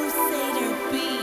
Crusader beat.